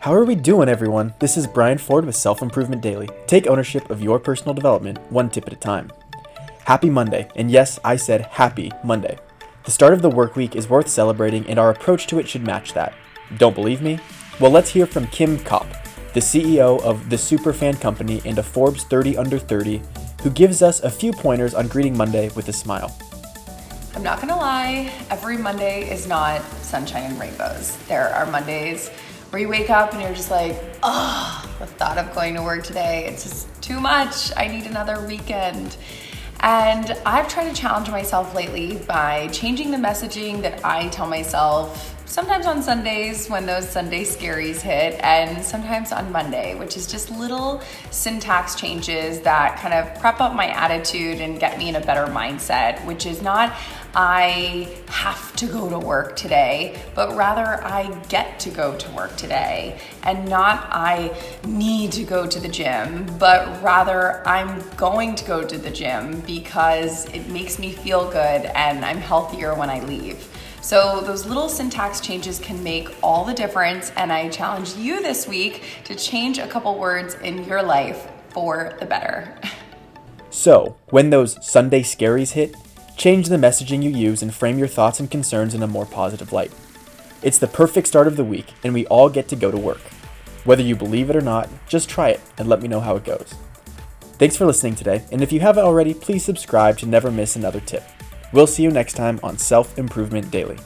How are we doing, everyone? This is Brian Ford with Self Improvement Daily. Take ownership of your personal development one tip at a time. Happy Monday, and yes, I said happy Monday. The start of the work week is worth celebrating, and our approach to it should match that. Don't believe me? Well, let's hear from Kim Kaupe, the CEO of the Superfan Company and a Forbes 30 Under 30, who gives us a few pointers on greeting Monday with a smile. I'm not gonna lie, every Monday is not sunshine and rainbows. There are Mondays where you wake up and you're just like, oh, the thought of going to work today, it's just too much. I need another weekend. And I've tried to challenge myself lately by changing the messaging that I tell myself sometimes on Sundays when those Sunday scaries hit, and sometimes on Monday, which is just little syntax changes that kind of prep up my attitude and get me in a better mindset, which is not I have to go to work today, but rather I get to go to work today, and not I need to go to the gym, but rather I'm going to go to the gym because it makes me feel good and I'm healthier when I leave. So, those little syntax changes can make all the difference, and I challenge you this week to change a couple words in your life for the better. So, when those Sunday scaries hit, change the messaging you use and frame your thoughts and concerns in a more positive light. It's the perfect start of the week, and we all get to go to work. Whether you believe it or not, just try it and let me know how it goes. Thanks for listening today, and if you haven't already, please subscribe to never miss another tip. We'll see you next time on Self Improvement Daily.